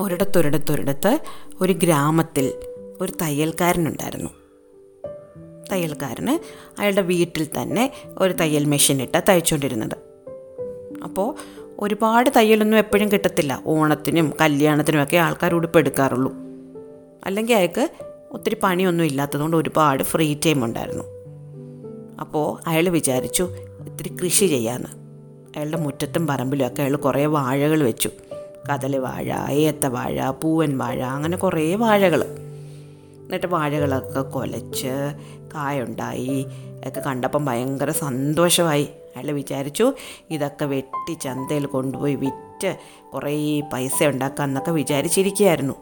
ഒരിടത്തൊരിടത്തൊരിടത്ത് ഒരു ഗ്രാമത്തിൽ ഒരു തയ്യൽക്കാരനുണ്ടായിരുന്നു. തയ്യൽക്കാരന് അയാളുടെ വീട്ടിൽ തന്നെ ഒരു തയ്യൽ മെഷീൻ ഇട്ട് തയ്ച്ചുകൊണ്ടിരുന്നത് അപ്പോൾ ഒരുപാട് തയ്യലൊന്നും എപ്പോഴും കിട്ടത്തില്ല. ഓണത്തിനും കല്യാണത്തിനും ഒക്കെ ആൾക്കാർ ഉടുപ്പെടുക്കാറുള്ളൂ അല്ലെങ്കിൽ അയാൾക്ക് ഒത്തിരി പണിയൊന്നും ഇല്ലാത്തതുകൊണ്ട് ഒരുപാട് ഫ്രീ ടൈം ഉണ്ടായിരുന്നു. അപ്പോൾ അയാൾ വിചാരിച്ചു ഇത്തിരി കൃഷി ചെയ്യാമെന്ന് അയാളുടെ മുറ്റത്തും പറമ്പിലും ഒക്കെ അയാൾ കുറേ വാഴകൾ വെച്ചു. കദളി വാഴ ഏത്ത വാഴ പൂവൻ വാഴ അങ്ങനെ കുറേ വാഴകൾ എന്നിട്ട് വാഴകളൊക്കെ കൊലച്ച് കായുണ്ടായി. ഒക്കെ കണ്ടപ്പം ഭയങ്കര സന്തോഷമായി. അയാൾ വിചാരിച്ചു ഇതൊക്കെ വെട്ടി ചന്തയിൽ കൊണ്ടുപോയി വിറ്റ് കുറേ പൈസ ഉണ്ടാക്കാമെന്നൊക്കെ വിചാരിച്ചിരിക്കുകയായിരുന്നു.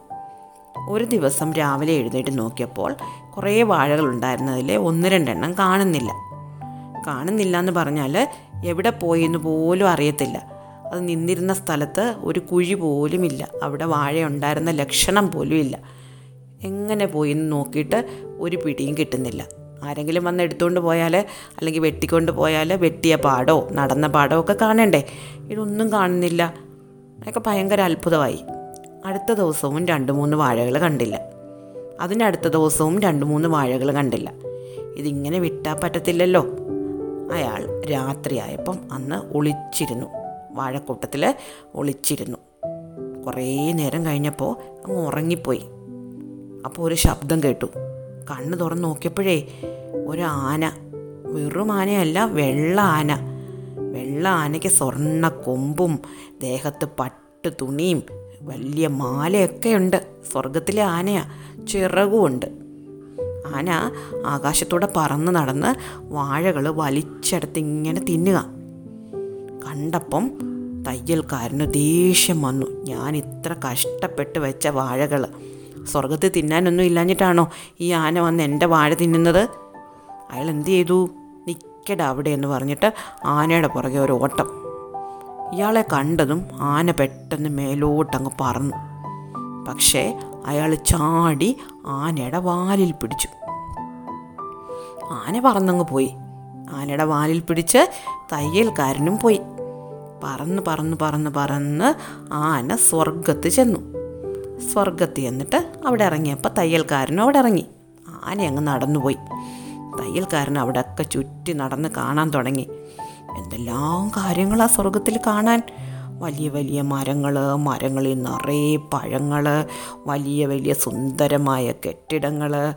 ഒരു ദിവസം രാവിലെ എഴുന്നേറ്റ് നോക്കിയപ്പോൾ കുറേ വാഴകൾ ഉണ്ടായിരുന്നതിൽ ഒന്ന് രണ്ടെണ്ണം കാണുന്നില്ല. കാണുന്നില്ല എന്ന് പറഞ്ഞാൽ എവിടെ പോയി എന്ന് പോലും അറിയത്തില്ല. അത് നിന്നിരുന്ന സ്ഥലത്ത് ഒരു കുഴി പോലുമില്ല. അവിടെ വാഴ ഉണ്ടായിരുന്ന ലക്ഷണം പോലും ഇല്ല എങ്ങനെ പോയി എന്ന് നോക്കിയിട്ട് ഒരു പിടിയും കിട്ടുന്നില്ല. ആരെങ്കിലും വന്ന് എടുത്തുകൊണ്ട് പോയാൽ അല്ലെങ്കിൽ വെട്ടിക്കൊണ്ട് പോയാൽ വെട്ടിയ പാടോ നടന്ന പാടോ ഒക്കെ കാണണ്ടേ? ഇതൊന്നും കാണുന്നില്ല. അതൊക്കെ ഭയങ്കര അത്ഭുതമായി. അടുത്ത ദിവസവും രണ്ട് മൂന്ന് വാഴകൾ കണ്ടില്ല. അതിന്റെ അടുത്ത ദിവസവും രണ്ട് മൂന്ന് വാഴകൾ കണ്ടില്ല. ഇതിങ്ങനെ വിട്ടാൽ പറ്റത്തില്ലല്ലോ. അയാൾ രാത്രിയായപ്പം അന്ന് ഒളിച്ചിരുന്നു. വാഴക്കൂട്ടത്തിൽ ഒളിച്ചിരുന്നു. കുറേ നേരം കഴിഞ്ഞപ്പോൾ അങ്ങ് ഉറങ്ങിപ്പോയി. അപ്പോൾ ഒരു ശബ്ദം കേട്ടു. കണ്ണ് തുറന്ന് നോക്കിയപ്പോഴേ ഒരു ആന വെറും ആനയല്ല വെള്ള ആന. വെള്ള ആനയ്ക്ക് സ്വർണ കൊമ്പും ദേഹത്ത് പട്ട് തുണിയും വലിയ മാലയൊക്കെ ഉണ്ട്. സ്വർഗത്തിലെ ആനയാ ചിറകുമുണ്ട്. ആന ആകാശത്തൂടെ പറന്ന് നടന്ന് വാഴകൾ വലിച്ചെടുത്ത് ഇങ്ങനെ തിന്നുക. കണ്ടപ്പം തയ്യൽക്കാരന് ദേഷ്യം വന്നു. ഞാൻ ഇത്ര കഷ്ടപ്പെട്ട് വെച്ച വാഴകൾ സ്വർഗത്തിൽ തിന്നാനൊന്നും ഇല്ലാഞ്ഞിട്ടാണോ ഈ ആന വന്ന് എന്റെ വാഴ തിന്നുന്നത്? അയാൾ എന്ത് ചെയ്തു? നിൽക്കട അവിടെ എന്ന് പറഞ്ഞിട്ട് ആനയുടെ പുറകെ ഒരു ഓട്ടം. ഇയാളെ കണ്ടതും ആന പെട്ടെന്ന് മേലോട്ടങ്ങ് പറന്നു. പക്ഷേ അയാൾ ചാടി ആനയുടെ വാലിൽ പിടിച്ചു. ആന പറന്നങ്ങ് പോയി. ആനയുടെ വാലിൽ പിടിച്ച് തയ്യൽക്കാരനും പോയി. പറന്ന് പറന്ന് പറന്ന് പറന്ന് ആന സ്വർഗത്ത് ചെന്നു. സ്വർഗത്ത് ചെന്നിട്ട് അവിടെ ഇറങ്ങിയപ്പോൾ തയ്യൽക്കാരനും അവിടെ ഇറങ്ങി. ആന അങ്ങ് നടന്നുപോയി. തയ്യൽക്കാരൻ അവിടെയൊക്കെ ചുറ്റി നടന്ന് കാണാൻ തുടങ്ങി. എന്തെല്ലാം കാര്യങ്ങളാണ് സ്വർഗത്തിൽ കാണാൻ? വലിയ വലിയ മരങ്ങൾ മരങ്ങളിൽ നിറയെ പഴങ്ങൾ വലിയ വലിയ സുന്ദരമായ കെട്ടിടങ്ങൾ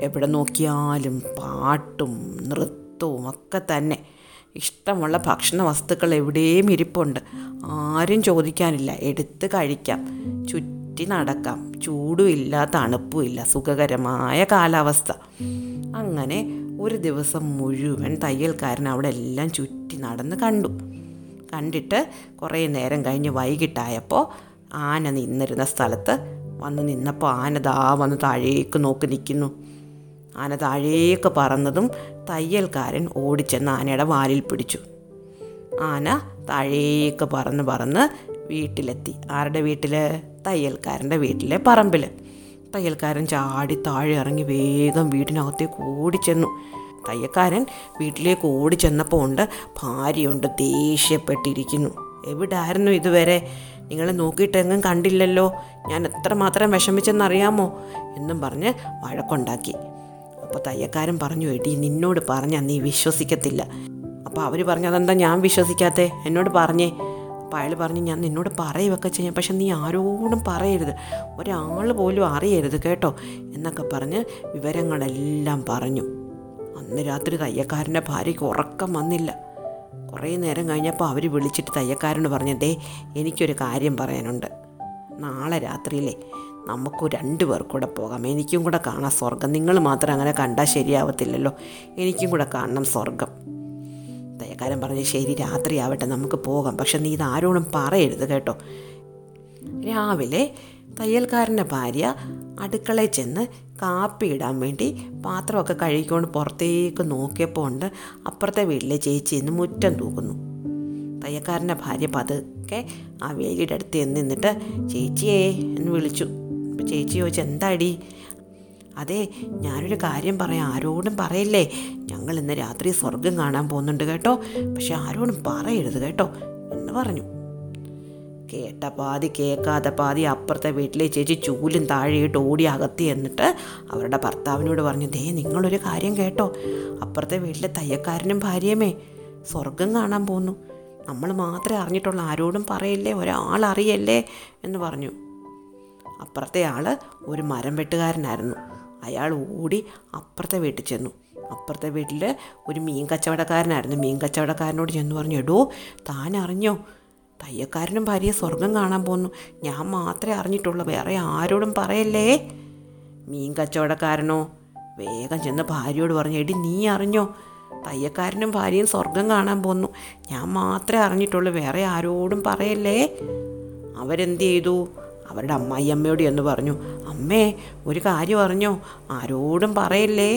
എവിടെ നോക്കിയാലും പാട്ടും നൃത്തവും ഒക്കെ തന്നെ. ഇഷ്ടമുള്ള ഭക്ഷണ വസ്തുക്കൾ എവിടെയും ഇരിപ്പുണ്ട്. ആരും ചോദിക്കാനില്ല. എടുത്ത് കഴിക്കാം. ചുറ്റി നടക്കാം. ചൂടുമില്ല തണുപ്പുമില്ല സുഖകരമായ കാലാവസ്ഥ. അങ്ങനെ ഒരു ദിവസം മുഴുവൻ തയ്യൽക്കാരൻ അവിടെ എല്ലാം ചുറ്റി നടന്ന് കണ്ടു. കണ്ടിട്ട് കുറേ നേരം കഴിഞ്ഞ് വൈകിട്ടായപ്പോൾ ആന നിന്നിരുന്ന സ്ഥലത്ത് വന്ന് നിന്നപ്പോൾ ആന ദാ വന്ന് താഴേക്ക് നോക്കി നിൽക്കുന്നു. ആന താഴേക്ക് പറന്നതും തയ്യൽക്കാരൻ ഓടിച്ചെന്ന് ആനയുടെ വാലിൽ പിടിച്ചു. ആന താഴേക്ക് പറന്ന് പറന്ന് വീട്ടിലെത്തി. ആരുടെ വീട്ടിൽ തയ്യൽക്കാരന്റെ വീട്ടിലെ പറമ്പിൽ തയ്യൽക്കാരൻ ചാടി താഴെ ഇറങ്ങി വേഗം വീടിനകത്തേക്ക് ഓടിച്ചെന്നു. തയ്യൽക്കാരൻ വീട്ടിലേക്ക് ഓടിച്ചെന്നപ്പോൾ ഉണ്ട് ഭാര്യയുണ്ട് ദേഷ്യപ്പെട്ടിരിക്കുന്നു. എവിടായിരുന്നു ഇതുവരെ? നിങ്ങളെ നോക്കിയിട്ടെങ്ങും കണ്ടില്ലല്ലോ. ഞാൻ എത്രമാത്രം വിഷമിച്ചെന്നറിയാമോ? എന്നും പറഞ്ഞ് വഴക്കുണ്ടാക്കി. അപ്പോൾ തയ്യക്കാരൻ പറഞ്ഞു എടി നിന്നോട് പറഞ്ഞാൽ നീ വിശ്വസിക്കത്തില്ല. അപ്പോൾ അവർ പറഞ്ഞു അതെന്താ ഞാൻ വിശ്വസിക്കാത്തേ? എന്നോട് പറഞ്ഞേ. അപ്പോൾ അയാൾ പറഞ്ഞു ഞാൻ നിന്നോട് പറയുകയൊക്കെ ചെയ്യാം പക്ഷെ നീ ആരോടും പറയരുത്. ഒരാൾ പോലും അറിയരുത് കേട്ടോ. എന്നൊക്കെ പറഞ്ഞ് വിവരങ്ങളെല്ലാം പറഞ്ഞു. അന്ന് രാത്രി തയ്യക്കാരന്റെ ഭാര്യയ്ക്ക് ഉറക്കം വന്നില്ല. കുറേ നേരം കഴിഞ്ഞപ്പോൾ അവർ വിളിച്ചിട്ട് തയ്യക്കാരനോട് പറഞ്ഞതേ എനിക്കൊരു കാര്യം പറയാനുണ്ട്. നാളെ രാത്രിയിലെ നമുക്ക് രണ്ടു പേർക്കൂടെ പോകാം. എനിക്കും കൂടെ കാണാം സ്വർഗം നിങ്ങൾ മാത്രം അങ്ങനെ കണ്ടാൽ ശരിയാവത്തില്ലല്ലോ. എനിക്കും കൂടെ കാണണം സ്വർഗം തയ്യക്കാരൻ പറഞ്ഞു ശരി രാത്രിയാവട്ടെ നമുക്ക് പോകാം. പക്ഷെ നീ ഇത് ആരോടും പറയരുത് കേട്ടോ. രാവിലെ തയ്യൽക്കാരന്റെ ഭാര്യ അടുക്കളയിൽ ചെന്ന് കാപ്പി ഇടാൻ വേണ്ടി പാത്രമൊക്കെ കഴുകിക്കൊണ്ട് പുറത്തേക്ക് നോക്കിയപ്പോൾ ഉണ്ട്. അപ്പുറത്തെ വീട്ടിലെ ചേച്ചി ഇന്ന് മുറ്റം തൂക്കുന്നു. തയ്യക്കാരന്റെ ഭാര്യ പതുക്കെ ആ വേലിയുടെ അടുത്ത് നിന്നിട്ട് ചേച്ചിയേ എന്ന് വിളിച്ചു. അപ്പോൾ ചേച്ചി ചോദിച്ചു എന്താടി? അതെ ഞാനൊരു കാര്യം പറയാം. ആരോടും പറയില്ലേ. ഞങ്ങൾ ഇന്ന് രാത്രി സ്വർഗം കാണാൻ പോകുന്നുണ്ട് കേട്ടോ. പക്ഷെ ആരോടും പറയരുത് കേട്ടോ എന്ന് പറഞ്ഞു. കേട്ട പാതി കേൾക്കാത്ത പാതി അപ്പുറത്തെ വീട്ടിലെ ചേച്ചി ചൂലും താഴെയിട്ട് ഓടി അകത്തി എന്നിട്ട് അവരുടെ ഭർത്താവിനോട് പറഞ്ഞു ദേ നിങ്ങളൊരു കാര്യം കേട്ടോ. അപ്പുറത്തെ വീട്ടിലെ തയ്യക്കാരനും ഭാര്യയുമേ സ്വർഗം കാണാൻ പോന്നു. നമ്മൾ മാത്രമേ അറിഞ്ഞിട്ടുള്ളൂ ആരോടും പറയില്ലേ ഒരാൾ അറിയല്ലേ എന്ന് പറഞ്ഞു. അപ്പുറത്തെ ആൾ ഒരു മരം വെട്ടുകാരനായിരുന്നു. അയാൾ ഓടി അപ്പുറത്തെ വീട്ടിൽ ചെന്നു. അപ്പുറത്തെ വീട്ടിൽ ഒരു മീൻ കച്ചവടക്കാരനായിരുന്നു. മീൻ കച്ചവടക്കാരനോട് ചെന്ന് പറഞ്ഞു എടോ താൻ അറിഞ്ഞോ? തയ്യക്കാരനും ഭാര്യയെ സ്വർഗം കാണാൻ പോന്നു. ഞാൻ മാത്രമേ അറിഞ്ഞിട്ടുള്ളൂ. വേറെ ആരോടും പറയല്ലേ? മീൻ കച്ചവടക്കാരനോ? വേഗം ചെന്ന് ഭാര്യയോട് പറഞ്ഞു എടി നീ അറിഞ്ഞോ? തയ്യക്കാരനും ഭാര്യയും സ്വർഗം കാണാൻ പോന്നു. ഞാൻ മാത്രമേ അറിഞ്ഞിട്ടുള്ളൂ. വേറെ ആരോടും പറയല്ലേ? അവരെന്ത് ചെയ്തു? അവരുടെ അമ്മായി അമ്മയോട് എന്ന് പറഞ്ഞു അമ്മേ ഒരു കാര്യം അറിഞ്ഞോ? ആരോടും പറയല്ലേ?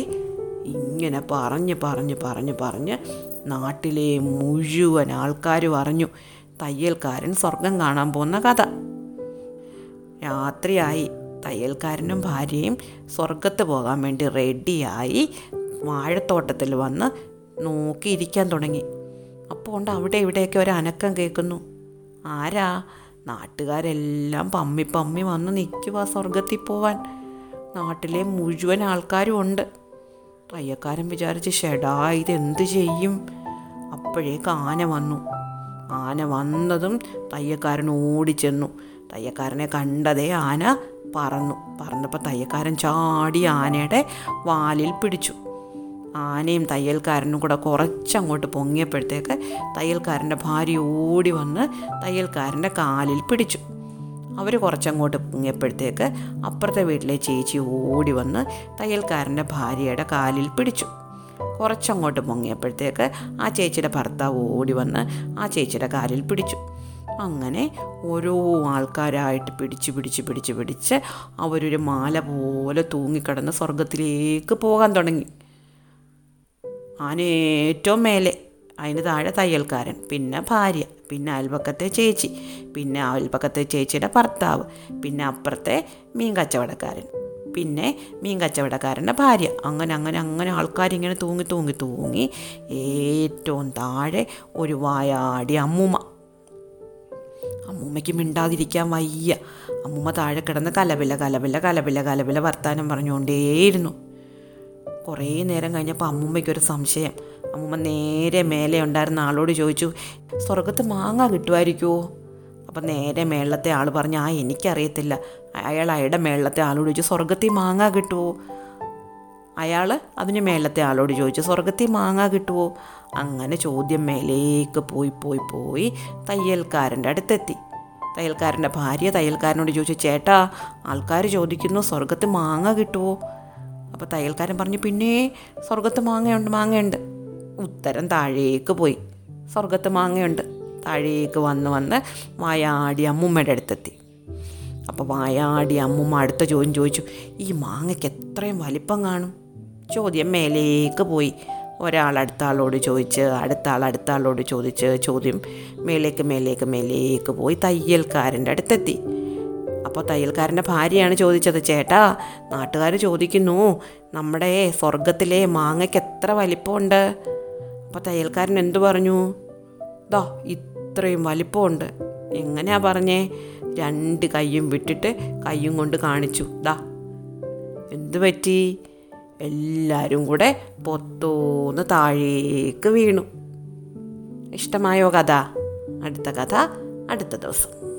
ഇങ്ങനെ പറഞ്ഞ് പറഞ്ഞ് പറഞ്ഞ് പറഞ്ഞ് നാട്ടിലെ മുഴുവൻ ആൾക്കാരും അറിഞ്ഞു. തയ്യൽക്കാരൻ സ്വർഗം കാണാൻ പോകുന്ന കഥ. രാത്രിയായി. തയ്യൽക്കാരനും ഭാര്യയും സ്വർഗത്ത് പോകാൻ വേണ്ടി റെഡിയായി വാഴത്തോട്ടത്തിൽ വന്ന് നോക്കിയിരിക്കാൻ തുടങ്ങി. അപ്പോൾ ഉണ്ട് അവിടെ ഇവിടെയൊക്കെ ഒരു അനക്കം കേൾക്കുന്നു. ആരാ? നാട്ടുകാരെല്ലാം പമ്മി പമ്മി വന്ന് നിൽക്കുക സ്വർഗത്തിൽ പോവാൻ. നാട്ടിലെ മുഴുവൻ ആൾക്കാരും ഉണ്ട്. തയ്യക്കാരൻ വിചാരിച്ച് ഷെടാ ഇതെന്ത് ചെയ്യും? അപ്പോഴേക്ക് ആന വന്നു. ആന വന്നതും തയ്യക്കാരൻ ഓടിച്ചെന്നു. തയ്യക്കാരനെ കണ്ടതേ ആന പറന്നു. പറന്നപ്പോൾ തയ്യക്കാരൻ ചാടി ആനയുടെ വാലിൽ പിടിച്ചു. ആനയും തയ്യൽക്കാരനും കൂടെ കുറച്ചങ്ങോട്ട് പൊങ്ങിയപ്പോഴത്തേക്ക് തയ്യൽക്കാരന്റെ ഭാര്യ ഓടി വന്ന് തയ്യൽക്കാരന്റെ കാലിൽ പിടിച്ചു. അവർ കുറച്ചങ്ങോട്ട് പൊങ്ങിയപ്പോഴത്തേക്ക് അപ്പുറത്തെ വീട്ടിലെ ചേച്ചി ഓടി വന്ന് തയ്യൽക്കാരന്റെ ഭാര്യയുടെ കാലിൽ പിടിച്ചു. കുറച്ചങ്ങോട്ട് പൊങ്ങിയപ്പോഴത്തേക്ക് ആ ചേച്ചിയുടെ ഭർത്താവ് ഓടി വന്ന് ആ ചേച്ചിയുടെ കാലിൽ പിടിച്ചു. അങ്ങനെ ഓരോ ആൾക്കാരായിട്ട് പിടിച്ച് പിടിച്ച് പിടിച്ച് പിടിച്ച് അവരൊരു മാല പോലെ തൂങ്ങിക്കിടന്ന് സ്വർഗത്തിലേക്ക് പോകാൻ തുടങ്ങി. ആന ഏറ്റവും മേലെ. അതിന് താഴെ തയ്യൽക്കാരൻ പിന്നെ ഭാര്യ പിന്നെ അയൽപക്കത്തെ ചേച്ചി പിന്നെ അയൽപക്കത്തെ ചേച്ചിയുടെ ഭർത്താവ് പിന്നെ അപ്പുറത്തെ മീൻ കച്ചവടക്കാരൻ പിന്നെ മീൻ കച്ചവടക്കാരന്റെ ഭാര്യ. അങ്ങനെ അങ്ങനെ അങ്ങനെ ആൾക്കാരിങ്ങനെ തൂങ്ങി തൂങ്ങി തൂങ്ങി ഏറ്റവും താഴെ ഒരു വായാടി അമ്മൂമ്മ. അമ്മൂമ്മയ്ക്ക് മിണ്ടാതിരിക്കാൻ വയ്യ. അമ്മൂമ്മ താഴെ കിടന്ന് കലപില കലപില കലപില കലപില വർത്താനം പറഞ്ഞുകൊണ്ടേയിരുന്നു. കുറേ നേരം കഴിഞ്ഞപ്പോൾ അമ്മൂമ്മയ്ക്കൊരു സംശയം. അമ്മൂമ്മ നേരെ മേലെ ഉണ്ടായിരുന്ന ആളോട് ചോദിച്ചു സ്വർഗത്ത് മാങ്ങ കിട്ടുമായിരിക്കുമോ അപ്പം നേരെ മേളത്തെ ആൾ പറഞ്ഞു ആ എനിക്കറിയത്തില്ല. അയാൾ അയാളുടെ മേളത്തെ ആളോട് ചോദിച്ചു സ്വർഗത്തിൽ മാങ്ങ കിട്ടുമോ അയാൾ അതിന് മേലത്തെ ആളോട് ചോദിച്ചു സ്വർഗത്തിൽ മാങ്ങ കിട്ടുമോ അങ്ങനെ ചോദ്യം മേലേക്ക് പോയി പോയി പോയി തയ്യൽക്കാരന്റെ അടുത്തെത്തി. തയ്യൽക്കാരന്റെ ഭാര്യ തയ്യൽക്കാരനോട് ചോദിച്ചു ചേട്ടാ ആൾക്കാർ ചോദിക്കുന്നു സ്വർഗത്ത് മാങ്ങ കിട്ടുമോ അപ്പോൾ തയ്യൽക്കാരൻ പറഞ്ഞു പിന്നെ സ്വർഗത്ത് മാങ്ങയുണ്ട് മാങ്ങയുണ്ട്. ഉത്തരം താഴേക്ക് പോയി. സ്വർഗത്ത് മാങ്ങയുണ്ട്. താഴേക്ക് വന്ന് വന്ന് വായാടി അമ്മൂമ്മയുടെ അടുത്തെത്തി. അപ്പോൾ വായാടി അമ്മൂമ്മ അടുത്ത ചോദ്യം ചോദിച്ചു ഈ മാങ്ങയ്ക്ക് എത്രയും വലിപ്പം കാണും? ചോദ്യം മേലേക്ക് പോയി. ഒരാൾ അടുത്ത ആളോട് ചോദിച്ച് അടുത്ത ആൾ അടുത്ത ആളോട് ചോദിച്ച് ചോദ്യം മേലേക്ക് മേലേക്ക് മേലേക്ക് പോയി തയ്യൽക്കാരന്റെ അടുത്തെത്തി. അപ്പോൾ തയ്യൽക്കാരന്റെ ഭാര്യയാണ് ചോദിച്ചത്. ചേട്ടാ നാട്ടുകാർ ചോദിക്കുന്നു നമ്മുടെ സ്വർഗത്തിലെ മാങ്ങയ്ക്ക് എത്ര വലിപ്പമുണ്ട്? അപ്പോൾ തയ്യൽക്കാരൻ എന്തു പറഞ്ഞു? ദാ ഇത്രയും വലിപ്പമുണ്ട്. എങ്ങനെയാ പറഞ്ഞേ? രണ്ട് കൈയും വിട്ടിട്ട് കൈയും കൊണ്ട് കാണിച്ചു. ദാ എന്തു പറ്റി? എല്ലാവരും കൂടെ പൊത്തോന്ന് താഴേക്ക് വീണു. ഇഷ്ടമായോ കഥ? അടുത്ത കഥ അടുത്ത ദിവസം.